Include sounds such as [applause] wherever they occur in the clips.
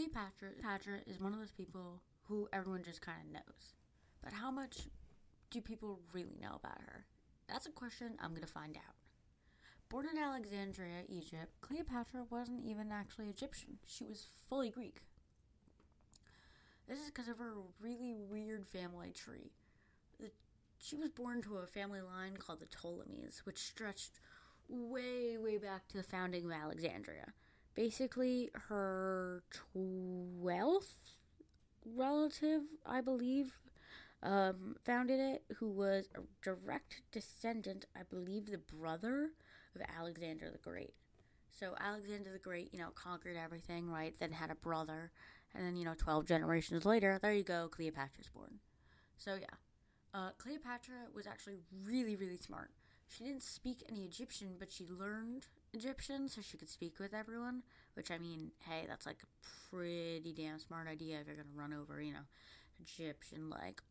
Cleopatra, is one of those people who everyone just kind of knows. But how much do people really know about her? That's a question I'm going to find out. Born in Alexandria, Egypt, Cleopatra wasn't even actually Egyptian. She was fully Greek. This is because of her really weird family tree. She was born to a family line called the Ptolemies, which stretched way, way back to the founding of Alexandria. Basically, her 12th relative, I believe, um, founded it, who was a direct descendant, I believe, the brother of Alexander the Great. So Alexander the Great, you know, conquered everything, right? Then had a brother, and then you know, twelve generations later, there you go, Cleopatra's born. So yeah, uh, Cleopatra was actually really, really smart. She didn't speak any Egyptian, but she learned Egyptian so she could speak with everyone. Which I mean, hey, that's like a pretty damn smart idea if you're gonna run over, you know, Egyptian like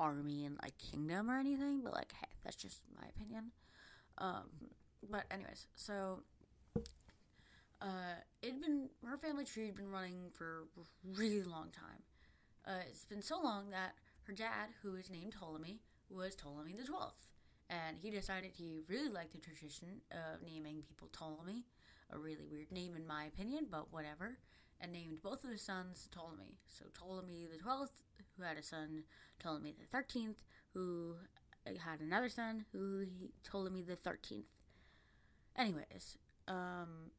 army and like kingdom or anything. But like, hey, that's just my opinion. Um, but anyways, so uh, it'd been her family tree had been running for a really long time. Uh, it's been so long that her dad, who is named Ptolemy, was Ptolemy the Twelfth, and he decided he really liked the tradition of naming people Ptolemy, a really weird name in my opinion, but whatever, and named both of his sons Ptolemy. So Ptolemy the Twelfth, who had a son Ptolemy the Thirteenth, who had another son who he Ptolemy the Thirteenth. Anyways, um,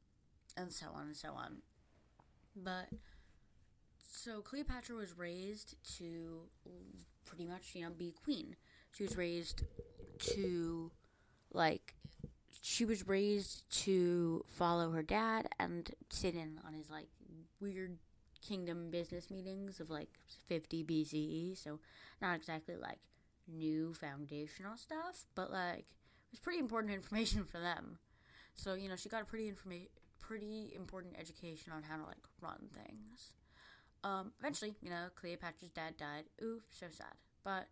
and so on and so on. But so Cleopatra was raised to pretty much, you know, be queen. She was raised to like she was raised to follow her dad and sit in on his like weird kingdom business meetings of like 50 BCE, so not exactly like new foundational stuff, but like it was pretty important [laughs] information for them. So, you know, she got a pretty informa- pretty important education on how to like run things. Um, eventually, you know, Cleopatra's dad died. Ooh, so sad. But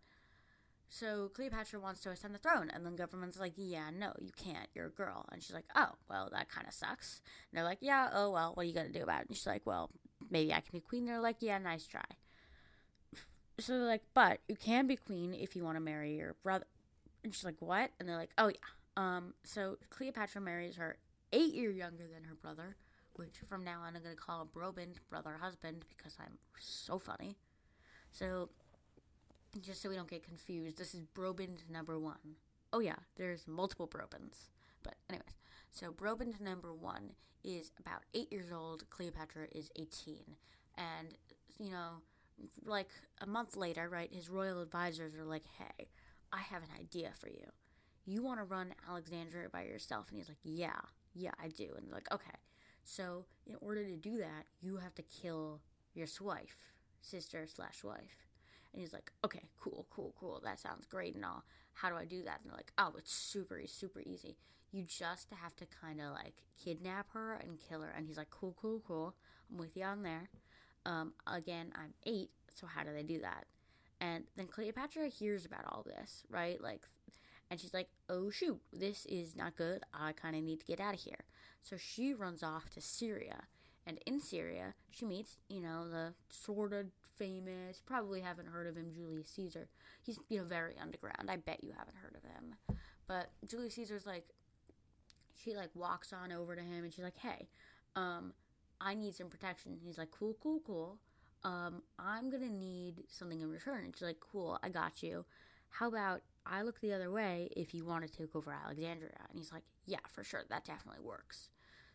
so Cleopatra wants to ascend the throne, and the government's like, "Yeah, no, you can't. You're a girl." And she's like, "Oh, well, that kind of sucks." And they're like, "Yeah, oh well, what are you gonna do about it?" And she's like, "Well, maybe I can be queen." They're like, "Yeah, nice try." [laughs] So they're like, "But you can be queen if you want to marry your brother." And she's like, "What?" And they're like, "Oh yeah." Um, so Cleopatra marries her eight year younger than her brother, which from now on I'm going to call him Brobin, brother husband, because I'm so funny. So, just so we don't get confused, this is Brobin number one. Oh, yeah, there's multiple Brobins. But, anyways, so Brobin number one is about eight years old, Cleopatra is 18. And, you know, like a month later, right, his royal advisors are like, hey, I have an idea for you. You want to run Alexandria by yourself? And he's like, yeah, yeah, I do. And they're like, okay. So, in order to do that, you have to kill your wife, sister slash wife. And he's like, okay, cool, cool, cool. That sounds great and all. How do I do that? And they're like, oh, it's super, super easy. You just have to kind of like kidnap her and kill her. And he's like, cool, cool, cool. I'm with you on there. Um, again, I'm eight, so how do they do that? And then Cleopatra hears about all this, right? Like, and she's like, oh shoot, this is not good. I kind of need to get out of here. So she runs off to Syria. And in Syria, she meets, you know, the sort of famous, probably haven't heard of him, Julius Caesar. He's, you know, very underground. I bet you haven't heard of him. But Julius Caesar's like, she like walks on over to him and she's like, hey, um, I need some protection. he's like, cool, cool, cool. Um, I'm gonna need something in return. And she's like, cool, I got you. How about I look the other way if you want to take over Alexandria. And he's like, yeah, for sure. That definitely works.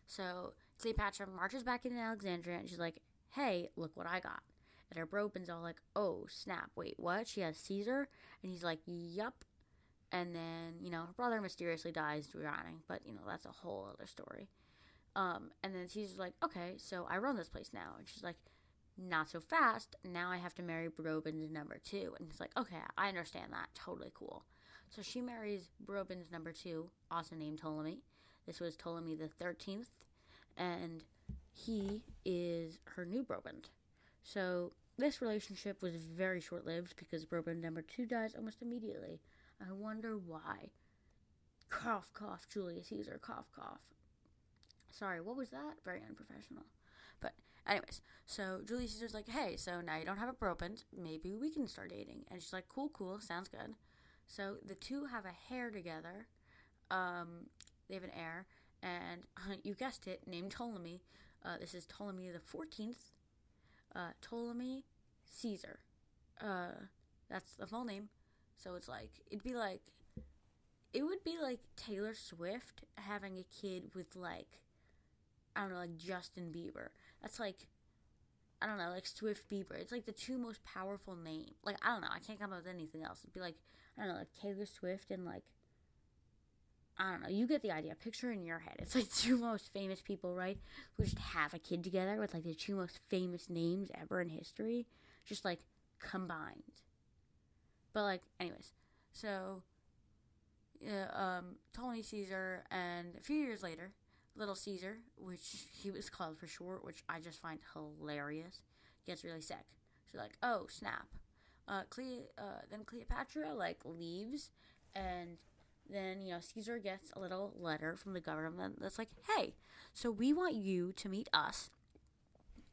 So Cleopatra marches back into Alexandria and she's like, hey, look what I got. And her Brobin's all like, oh, snap. Wait, what? She has Caesar? And he's like, yup. And then, you know, her brother mysteriously dies drowning. But, you know, that's a whole other story. Um, and then Caesar's like, okay, so I run this place now. And she's like, not so fast. Now I have to marry Brobin's number two. And he's like, okay, I understand that. Totally cool. So she marries Brobin's number two, also named Ptolemy. This was Ptolemy the 13th. And he is her new Brobin. So this relationship was very short lived because Brobin number two dies almost immediately. I wonder why. Cough, cough, Julius Caesar, cough, cough. Sorry, what was that? Very unprofessional. But Anyways, so Julius Caesar's like, hey, so now you don't have a Brobin, maybe we can start dating. And she's like, cool, cool, sounds good. So the two have a hair together. Um, they have an heir, and [laughs] you guessed it, named Ptolemy. Uh, this is Ptolemy the 14th. Uh, Ptolemy Caesar. Uh, that's the full name. So it's like, it'd be like, it would be like Taylor Swift having a kid with like, I don't know, like Justin Bieber. That's like, I don't know, like Swift Bieber. It's like the two most powerful names. Like, I don't know, I can't come up with anything else. It'd be like, I don't know, like Taylor Swift and like, I don't know, you get the idea. Picture in your head. It's like [laughs] two most famous people, right? Who just have a kid together with like the two most famous names ever in history. Just like combined. But like, anyways, so uh, um, Ptolemy Caesar, and a few years later, Little Caesar, which he was called for short, which I just find hilarious, gets really sick. So like, oh snap. Uh, Cle- uh, then Cleopatra like leaves, and then you know Caesar gets a little letter from the government that's like, hey, so we want you to meet us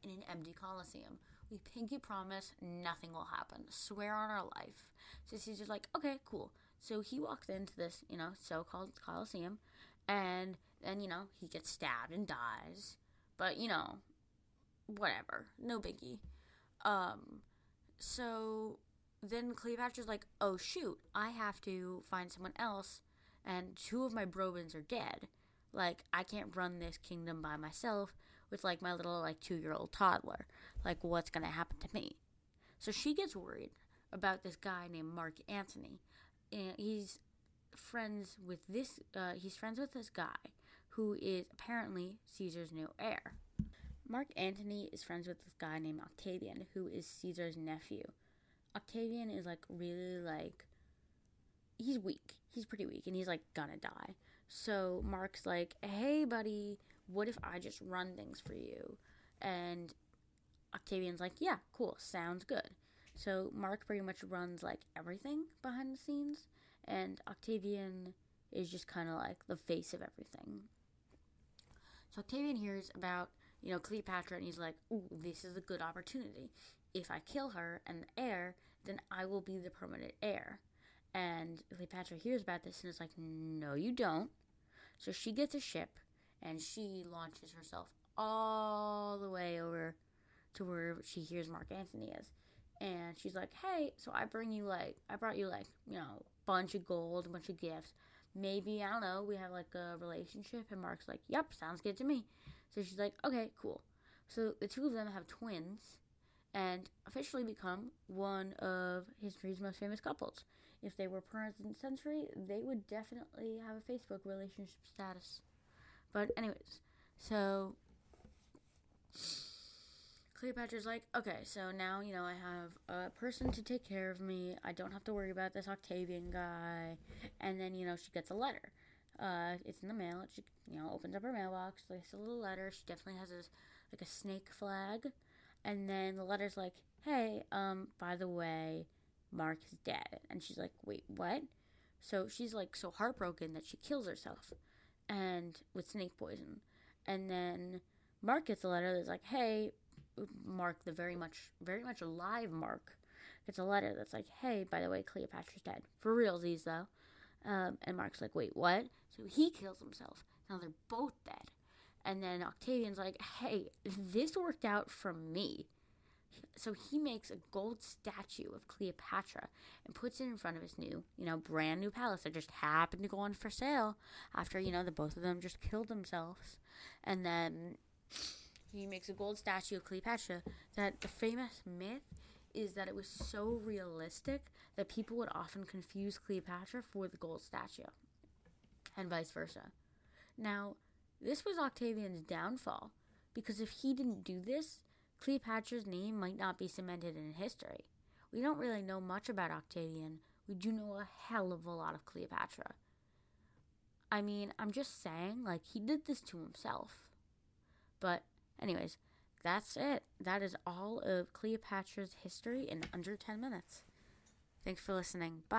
in an empty coliseum. We pinky promise nothing will happen. Swear on our life. So Caesar's like, okay, cool. So he walks into this, you know, so-called coliseum, and then you know he gets stabbed and dies. But you know, whatever, no biggie. Um, so then Cleopatra's like, oh shoot, I have to find someone else, and two of my brobins are dead. Like I can't run this kingdom by myself with like my little like two year old toddler. Like what's gonna happen to me? So she gets worried about this guy named Mark Antony. And he's friends with this uh, he's friends with this guy who is apparently Caesar's new heir. Mark Antony is friends with this guy named Octavian, who is Caesar's nephew. Octavian is like really like he's weak. He's pretty weak and he's like gonna die. So Mark's like, "Hey buddy, what if I just run things for you?" And Octavian's like, "Yeah, cool. Sounds good." So Mark pretty much runs like everything behind the scenes and Octavian is just kind of like the face of everything. So Octavian hears about, you know, Cleopatra and he's like, "Ooh, this is a good opportunity. If I kill her and the heir, then I will be the permanent heir." And Cleopatra hears about this and is like, "No, you don't." So she gets a ship and she launches herself all the way over to where she hears Mark Antony is. And she's like, "Hey, so I bring you like I brought you like, you know, bunch of gold, a bunch of gifts. Maybe, I don't know, we have like a relationship. And Mark's like, yep, sounds good to me. So she's like, okay, cool. So the two of them have twins and officially become one of history's most famous couples. If they were present century, they would definitely have a Facebook relationship status. But, anyways, so Cleopatra's like, okay, so now, you know, I have a person to take care of me. I don't have to worry about this Octavian guy. And then, you know, she gets a letter. Uh, it's in the mail. She, you know, opens up her mailbox, There's a little letter. She definitely has this, like, a snake flag. And then the letter's like, hey, um, by the way, Mark is dead. And she's like, wait, what? So she's, like, so heartbroken that she kills herself. And with snake poison. And then Mark gets a letter that's like, hey, Mark, the very much, very much alive Mark, gets a letter that's like, hey, by the way, Cleopatra's dead. For realsies, though. Um, and Mark's like, wait, what? So he kills himself. Now they're both dead. And then Octavian's like, hey, this worked out for me. So he makes a gold statue of Cleopatra and puts it in front of his new, you know, brand new palace that just happened to go on for sale after, you know, the both of them just killed themselves. And then he makes a gold statue of Cleopatra that the famous myth is that it was so realistic that people would often confuse Cleopatra for the gold statue and vice versa. Now, this was Octavian's downfall because if he didn't do this, Cleopatra's name might not be cemented in history. We don't really know much about Octavian. We do know a hell of a lot of Cleopatra. I mean, I'm just saying, like, he did this to himself. But Anyways, that's it. That is all of Cleopatra's history in under 10 minutes. Thanks for listening. Bye.